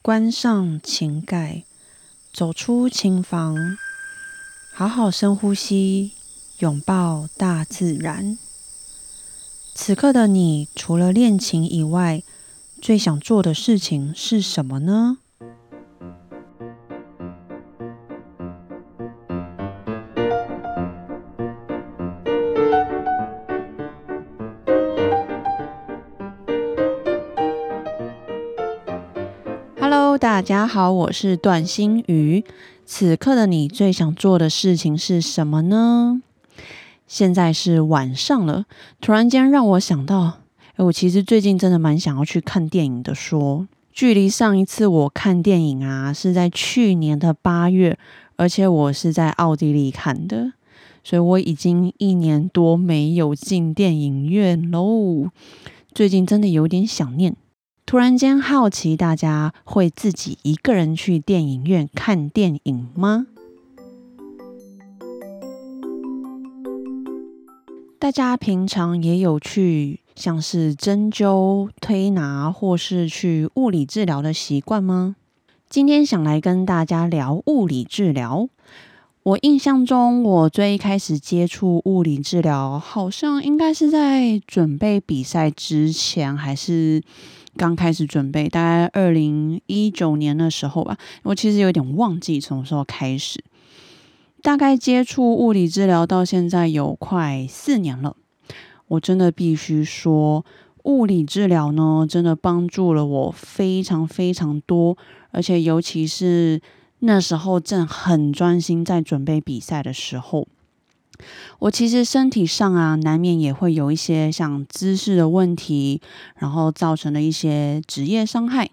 关上琴盖，走出琴房，好好深呼吸，拥抱大自然。此刻的你，除了练琴以外，最想做的事情是什么呢？好，我是段心瑜。此刻的你最想做的事情是什么呢？现在是晚上了，突然间让我想到，哎，我其实最近真的蛮想要去看电影的。说，距离上一次我看电影啊，是在去年的八月，而且我是在奥地利看的，所以我已经一年多没有进电影院喽。最近真的有点想念。突然间好奇，大家会自己一个人去电影院看电影吗？大家平常也有去像是针灸、推拿或是去物理治疗的习惯吗？今天想来跟大家聊物理治疗。我印象中，我最一开始接触物理治疗，好像应该是在准备比赛之前，还是？刚开始准备，大概二零一九年的时候吧，我其实有点忘记什么时候开始。大概接触物理治疗到现在有快四年了，我真的必须说，物理治疗呢，真的帮助了我非常非常多，而且尤其是那时候正很专心在准备比赛的时候。我其实身体上啊，难免也会有一些像姿势的问题，然后造成的一些职业伤害。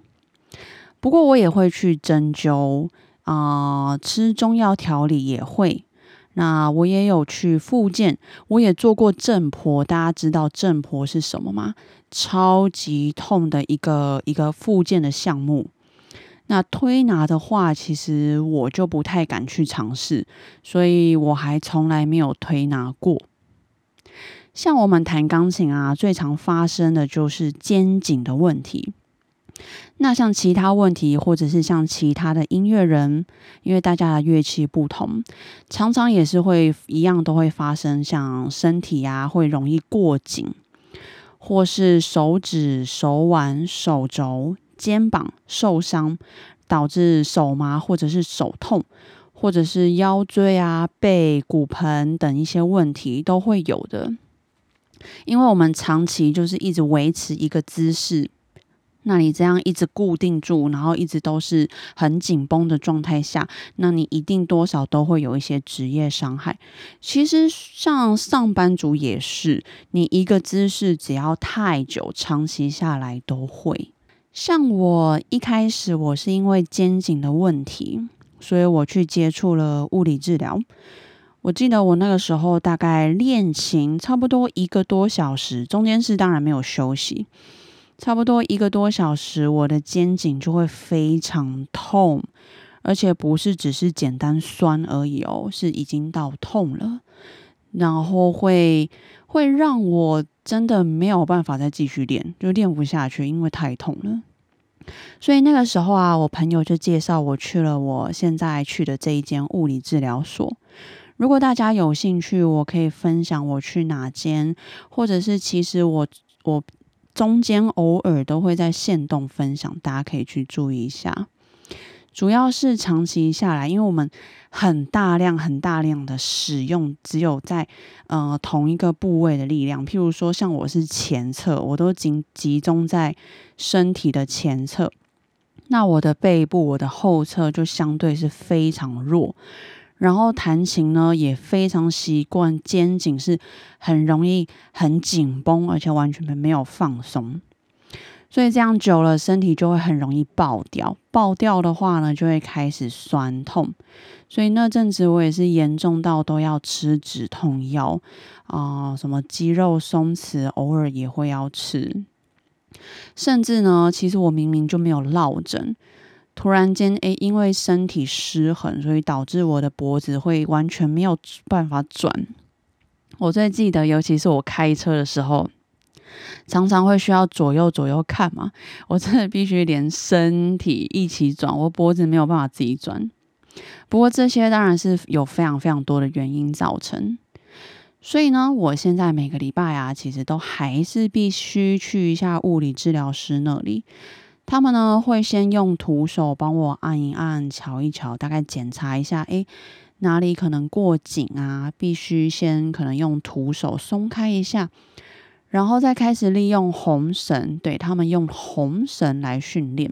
不过我也会去针灸啊，吃中药调理也会。那我也有去复健，我也做过正婆。大家知道正婆是什么吗？超级痛的一个一个复健的项目。那推拿的话，其实我就不太敢去尝试，所以我还从来没有推拿过。像我们弹钢琴啊，最常发生的就是肩颈的问题。那像其他问题，或者是像其他的音乐人，因为大家的乐器不同，常常也是会一样都会发生，像身体啊会容易过紧，或是手指、手腕、手肘。肩膀受伤导致手麻，或者是手痛，或者是腰椎啊、背、骨盆等一些问题都会有的。因为我们长期就是一直维持一个姿势，那你这样一直固定住，然后一直都是很紧绷的状态下，那你一定多少都会有一些职业伤害。其实像上班族也是，你一个姿势只要太久，长期下来都会。像我一开始，我是因为肩颈的问题，所以我去接触了物理治疗。我记得我那个时候大概练琴差不多一个多小时，中间是当然没有休息，差不多一个多小时，我的肩颈就会非常痛，而且不是只是简单酸而已哦，是已经到痛了，然后会会让我。真的没有办法再继续练，就练不下去，因为太痛了。所以那个时候啊，我朋友就介绍我去了我现在去的这一间物理治疗所。如果大家有兴趣，我可以分享我去哪间，或者是其实我我中间偶尔都会在线动分享，大家可以去注意一下。主要是长期下来，因为我们很大量、很大量的使用，只有在呃同一个部位的力量。譬如说，像我是前侧，我都集集中在身体的前侧，那我的背部、我的后侧就相对是非常弱。然后弹琴呢，也非常习惯肩颈是很容易很紧绷，而且完全没有放松。所以这样久了，身体就会很容易爆掉。爆掉的话呢，就会开始酸痛。所以那阵子我也是严重到都要吃止痛药啊，什么肌肉松弛，偶尔也会要吃。甚至呢，其实我明明就没有落枕，突然间诶，因为身体失衡，所以导致我的脖子会完全没有办法转。我最记得，尤其是我开车的时候。常常会需要左右左右看嘛，我真的必须连身体一起转，我脖子没有办法自己转。不过这些当然是有非常非常多的原因造成，所以呢，我现在每个礼拜啊，其实都还是必须去一下物理治疗师那里。他们呢会先用徒手帮我按一按、瞧一瞧，大概检查一下，诶，哪里可能过紧啊？必须先可能用徒手松开一下，然后再开始利用红绳，对他们用红绳来训练。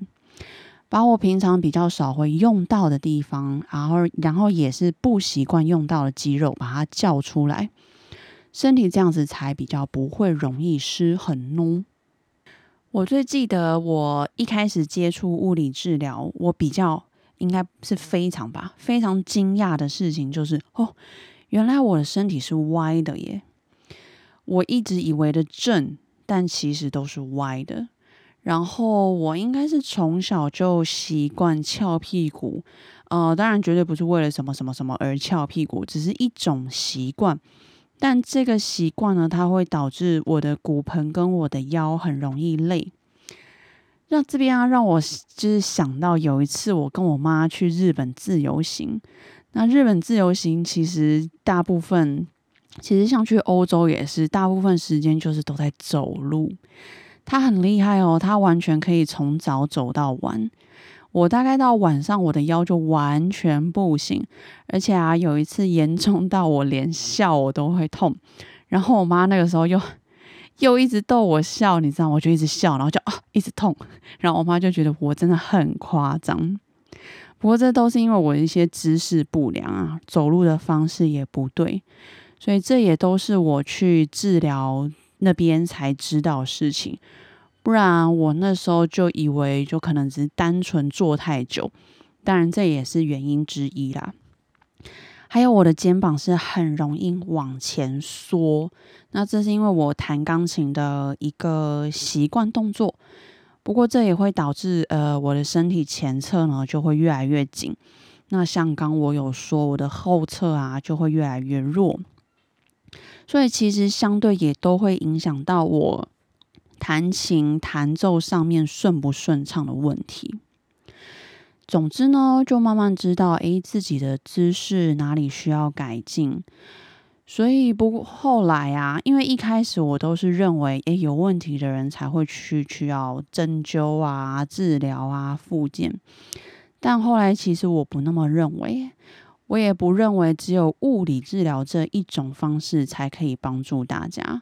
把我平常比较少会用到的地方，然后然后也是不习惯用到的肌肉，把它叫出来，身体这样子才比较不会容易失衡哦。我最记得我一开始接触物理治疗，我比较应该是非常吧，非常惊讶的事情就是，哦，原来我的身体是歪的耶！我一直以为的正，但其实都是歪的。然后我应该是从小就习惯翘屁股，呃，当然绝对不是为了什么什么什么而翘屁股，只是一种习惯。但这个习惯呢，它会导致我的骨盆跟我的腰很容易累。那这边啊，让我就是想到有一次我跟我妈去日本自由行，那日本自由行其实大部分，其实像去欧洲也是，大部分时间就是都在走路。他很厉害哦，他完全可以从早走到晚。我大概到晚上，我的腰就完全不行，而且啊，有一次严重到我连笑我都会痛。然后我妈那个时候又又一直逗我笑，你知道，我就一直笑，然后就啊一直痛。然后我妈就觉得我真的很夸张。不过这都是因为我一些姿势不良啊，走路的方式也不对，所以这也都是我去治疗。那边才知道事情，不然我那时候就以为就可能只是单纯坐太久，当然这也是原因之一啦。还有我的肩膀是很容易往前缩，那这是因为我弹钢琴的一个习惯动作。不过这也会导致呃我的身体前侧呢就会越来越紧，那像刚我有说我的后侧啊就会越来越弱。所以其实相对也都会影响到我弹琴弹奏上面顺不顺畅的问题。总之呢，就慢慢知道，诶，自己的姿势哪里需要改进。所以不过后来啊，因为一开始我都是认为，诶，有问题的人才会去需要针灸啊、治疗啊、复健。但后来其实我不那么认为。我也不认为只有物理治疗这一种方式才可以帮助大家。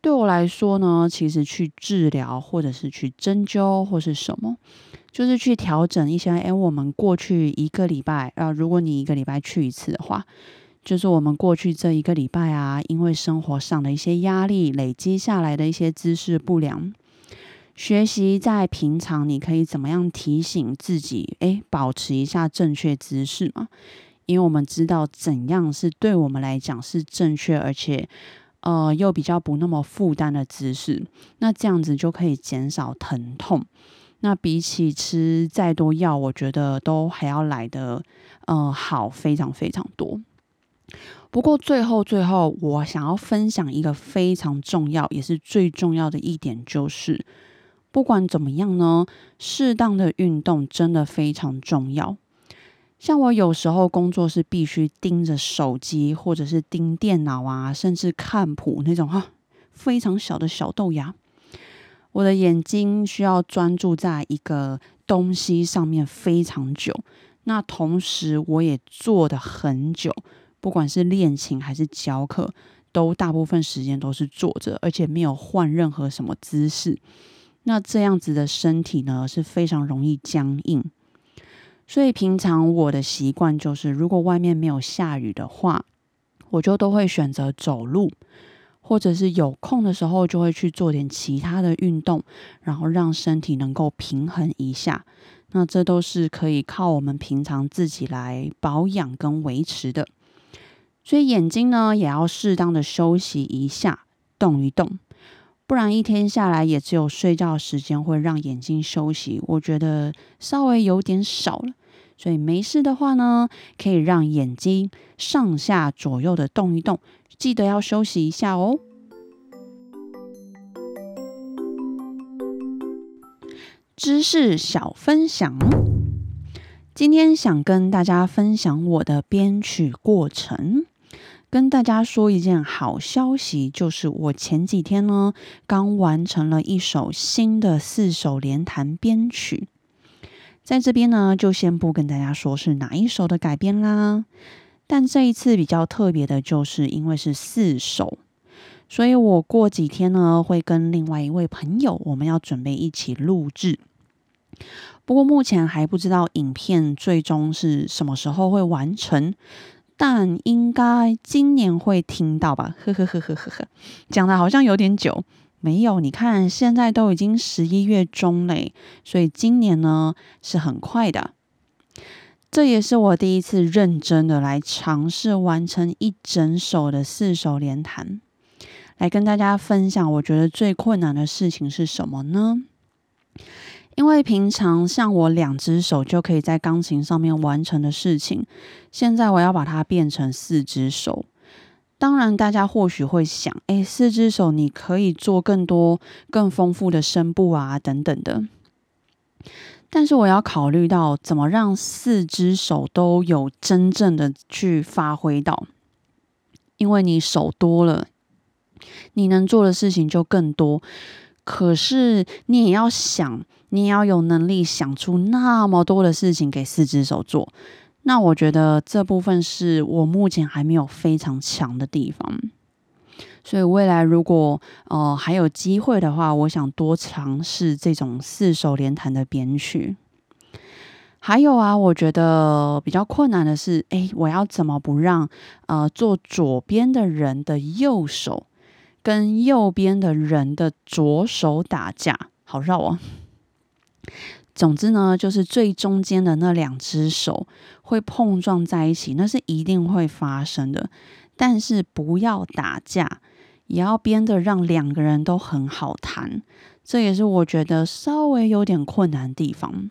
对我来说呢，其实去治疗或者是去针灸或是什么，就是去调整一些。哎，我们过去一个礼拜啊，如果你一个礼拜去一次的话，就是我们过去这一个礼拜啊，因为生活上的一些压力累积下来的一些姿势不良，学习在平常你可以怎么样提醒自己，哎，保持一下正确姿势嘛。因为我们知道怎样是对我们来讲是正确，而且呃又比较不那么负担的姿势，那这样子就可以减少疼痛。那比起吃再多药，我觉得都还要来的呃好非常非常多。不过最后最后，我想要分享一个非常重要也是最重要的一点，就是不管怎么样呢，适当的运动真的非常重要。像我有时候工作是必须盯着手机，或者是盯电脑啊，甚至看谱那种哈，非常小的小豆芽，我的眼睛需要专注在一个东西上面非常久。那同时我也坐的很久，不管是练琴还是教课，都大部分时间都是坐着，而且没有换任何什么姿势。那这样子的身体呢，是非常容易僵硬。所以平常我的习惯就是，如果外面没有下雨的话，我就都会选择走路，或者是有空的时候就会去做点其他的运动，然后让身体能够平衡一下。那这都是可以靠我们平常自己来保养跟维持的。所以眼睛呢，也要适当的休息一下，动一动。不然一天下来也只有睡觉时间会让眼睛休息我觉得稍微有点少了。所以没事的话呢可以让眼睛上下左右的动一动记得要休息一下哦。知识小分享。今天想跟大家分享我的编曲过程。跟大家说一件好消息，就是我前几天呢刚完成了一首新的四手联弹编曲。在这边呢，就先不跟大家说是哪一首的改编啦。但这一次比较特别的，就是因为是四首，所以我过几天呢会跟另外一位朋友，我们要准备一起录制。不过目前还不知道影片最终是什么时候会完成，但应该今年会听到吧？呵呵呵呵呵呵，讲的好像有点久。没有，你看现在都已经十一月中嘞，所以今年呢是很快的。这也是我第一次认真的来尝试完成一整首的四手连弹，来跟大家分享。我觉得最困难的事情是什么呢？因为平常像我两只手就可以在钢琴上面完成的事情，现在我要把它变成四只手。当然，大家或许会想，哎，四只手你可以做更多、更丰富的声部啊，等等的。但是我要考虑到怎么让四只手都有真正的去发挥到，因为你手多了，你能做的事情就更多。可是你也要想，你要有能力想出那么多的事情给四只手做。那我觉得这部分是我目前还没有非常强的地方，所以未来如果呃还有机会的话，我想多尝试这种四手联弹的编曲。还有啊，我觉得比较困难的是，哎，我要怎么不让呃做左边的人的右手跟右边的人的左手打架？好绕啊！总之呢，就是最中间的那两只手会碰撞在一起，那是一定会发生的。但是不要打架，也要编的让两个人都很好谈。这也是我觉得稍微有点困难的地方。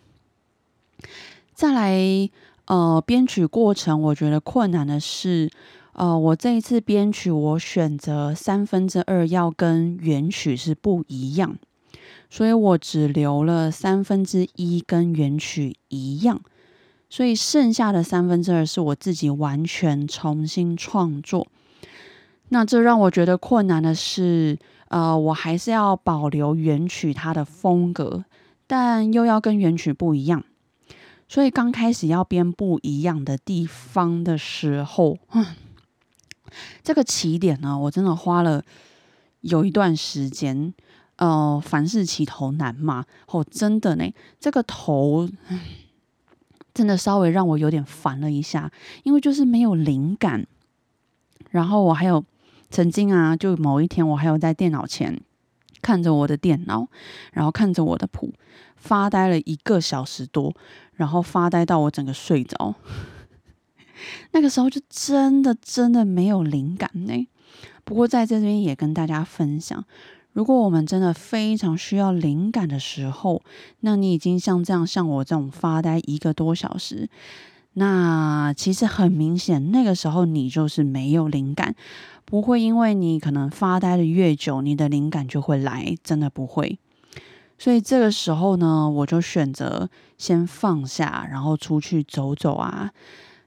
再来，呃，编曲过程，我觉得困难的是，呃，我这一次编曲，我选择三分之二要跟原曲是不一样。所以我只留了三分之一跟原曲一样，所以剩下的三分之二是我自己完全重新创作。那这让我觉得困难的是，呃，我还是要保留原曲它的风格，但又要跟原曲不一样。所以刚开始要编不一样的地方的时候，这个起点呢，我真的花了有一段时间。呃，凡事起头难嘛，哦，真的呢，这个头真的稍微让我有点烦了一下，因为就是没有灵感。然后我还有曾经啊，就某一天我还有在电脑前看着我的电脑，然后看着我的谱发呆了一个小时多，然后发呆到我整个睡着。那个时候就真的真的没有灵感呢。不过在这边也跟大家分享。如果我们真的非常需要灵感的时候，那你已经像这样像我这种发呆一个多小时，那其实很明显，那个时候你就是没有灵感，不会因为你可能发呆的越久，你的灵感就会来，真的不会。所以这个时候呢，我就选择先放下，然后出去走走啊，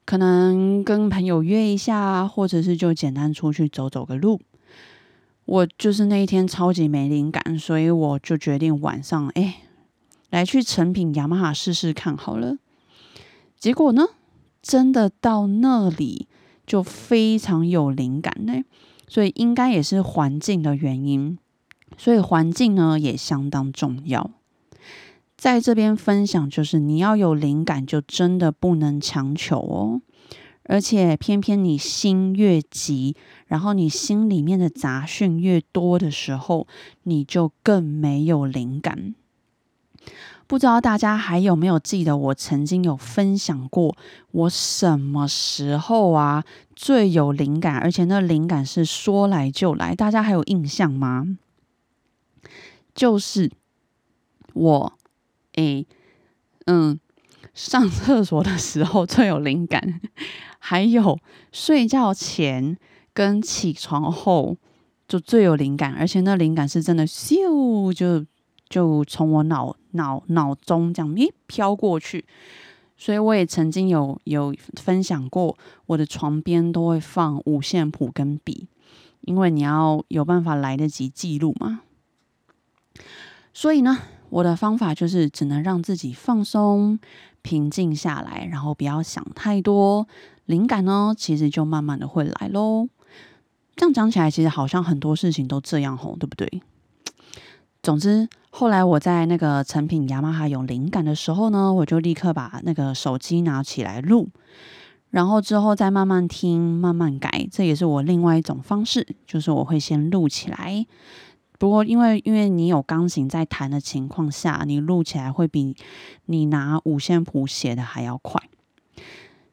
可能跟朋友约一下，或者是就简单出去走走个路。我就是那一天超级没灵感，所以我就决定晚上哎来去成品雅马哈试试看好了。结果呢，真的到那里就非常有灵感呢，所以应该也是环境的原因，所以环境呢也相当重要。在这边分享就是你要有灵感，就真的不能强求哦。而且偏偏你心越急，然后你心里面的杂讯越多的时候，你就更没有灵感。不知道大家还有没有记得我曾经有分享过，我什么时候啊最有灵感，而且那灵感是说来就来，大家还有印象吗？就是我，诶，嗯。上厕所的时候最有灵感，还有睡觉前跟起床后就最有灵感，而且那灵感是真的咻就就从我脑脑脑中这样咦飘过去。所以我也曾经有有分享过，我的床边都会放五线谱跟笔，因为你要有办法来得及记录嘛。所以呢，我的方法就是只能让自己放松、平静下来，然后不要想太多，灵感呢其实就慢慢的会来喽。这样讲起来，其实好像很多事情都这样吼，对不对？总之。后来我在那个成品雅马哈有灵感的时候呢，我就立刻把那个手机拿起来录，然后之后再慢慢听、慢慢改。这也是我另外一种方式，就是我会先录起来。不过因为因为你有钢琴在弹的情况下，你录起来会比你拿五线谱写的还要快。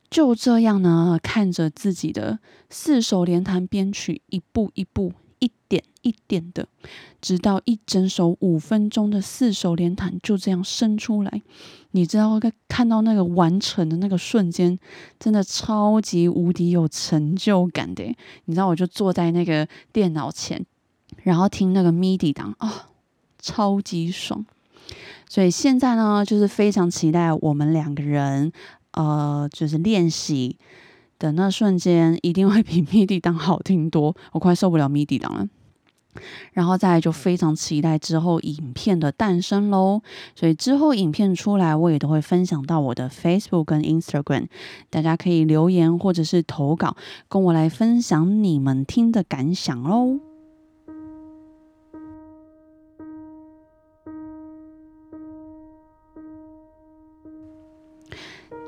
就这样呢，看着自己的四手联弹编曲，一步一步。一点一点的，直到一整首五分钟的四手联弹就这样生出来。你知道，看到那个完成的那个瞬间，真的超级无敌有成就感的。你知道，我就坐在那个电脑前，然后听那个 MIDI 档啊，超级爽。所以现在呢，就是非常期待我们两个人，呃，就是练习。的那瞬间，一定会比 MIDI 档好听多。我快受不了 MIDI 档了。然后再就非常期待之后影片的诞生喽。所以之后影片出来，我也都会分享到我的 Facebook 跟 Instagram，大家可以留言或者是投稿，跟我来分享你们听的感想喽。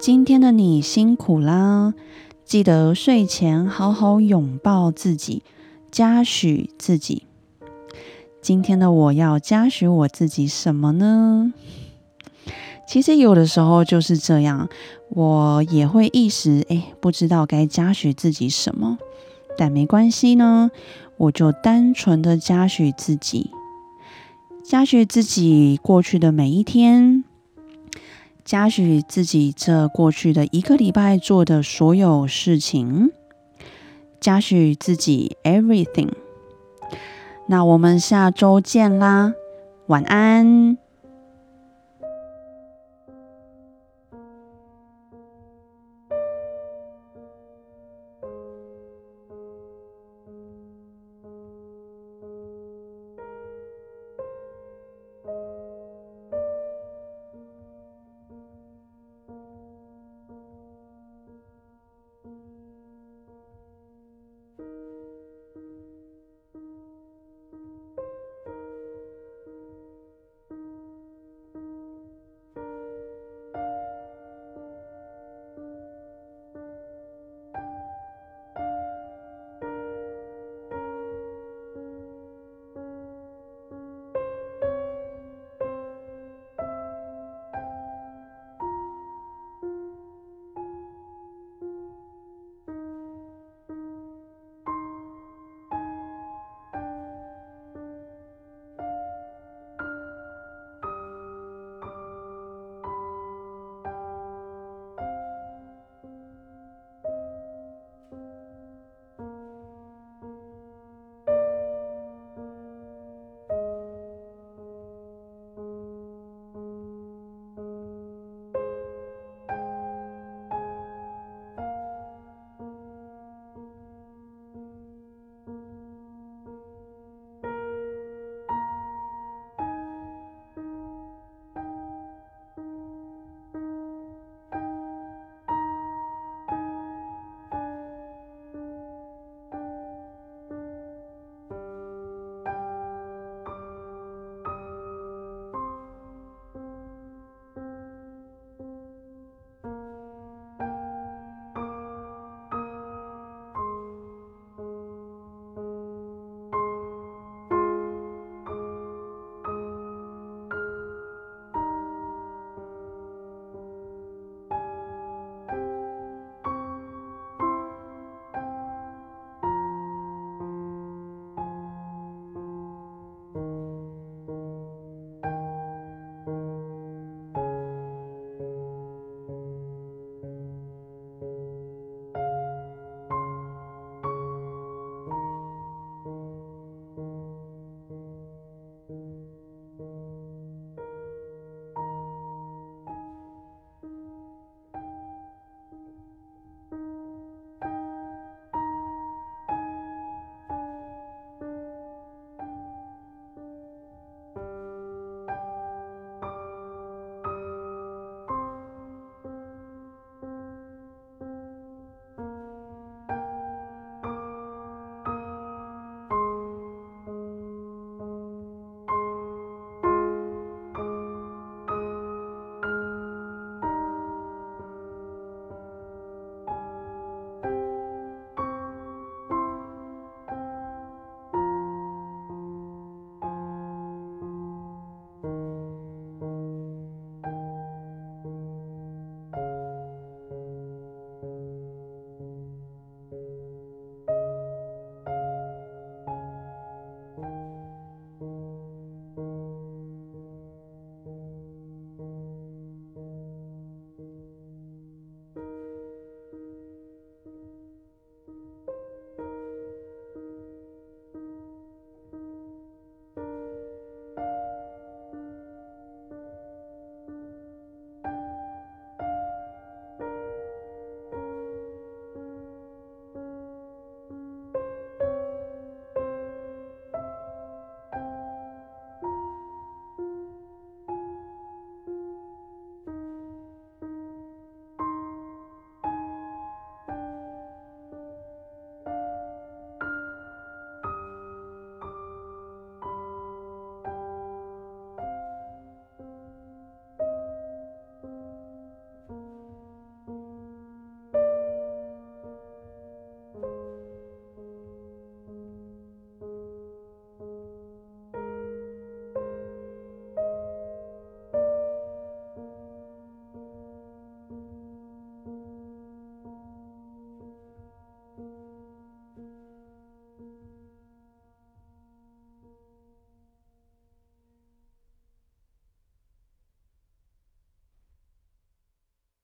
今天的你辛苦啦！记得睡前好好拥抱自己，嘉许自己。今天的我要嘉许我自己什么呢？其实有的时候就是这样，我也会一时哎不知道该嘉许自己什么，但没关系呢，我就单纯的嘉许自己，嘉许自己过去的每一天。嘉许自己这过去的一个礼拜做的所有事情，嘉许自己 everything。那我们下周见啦，晚安。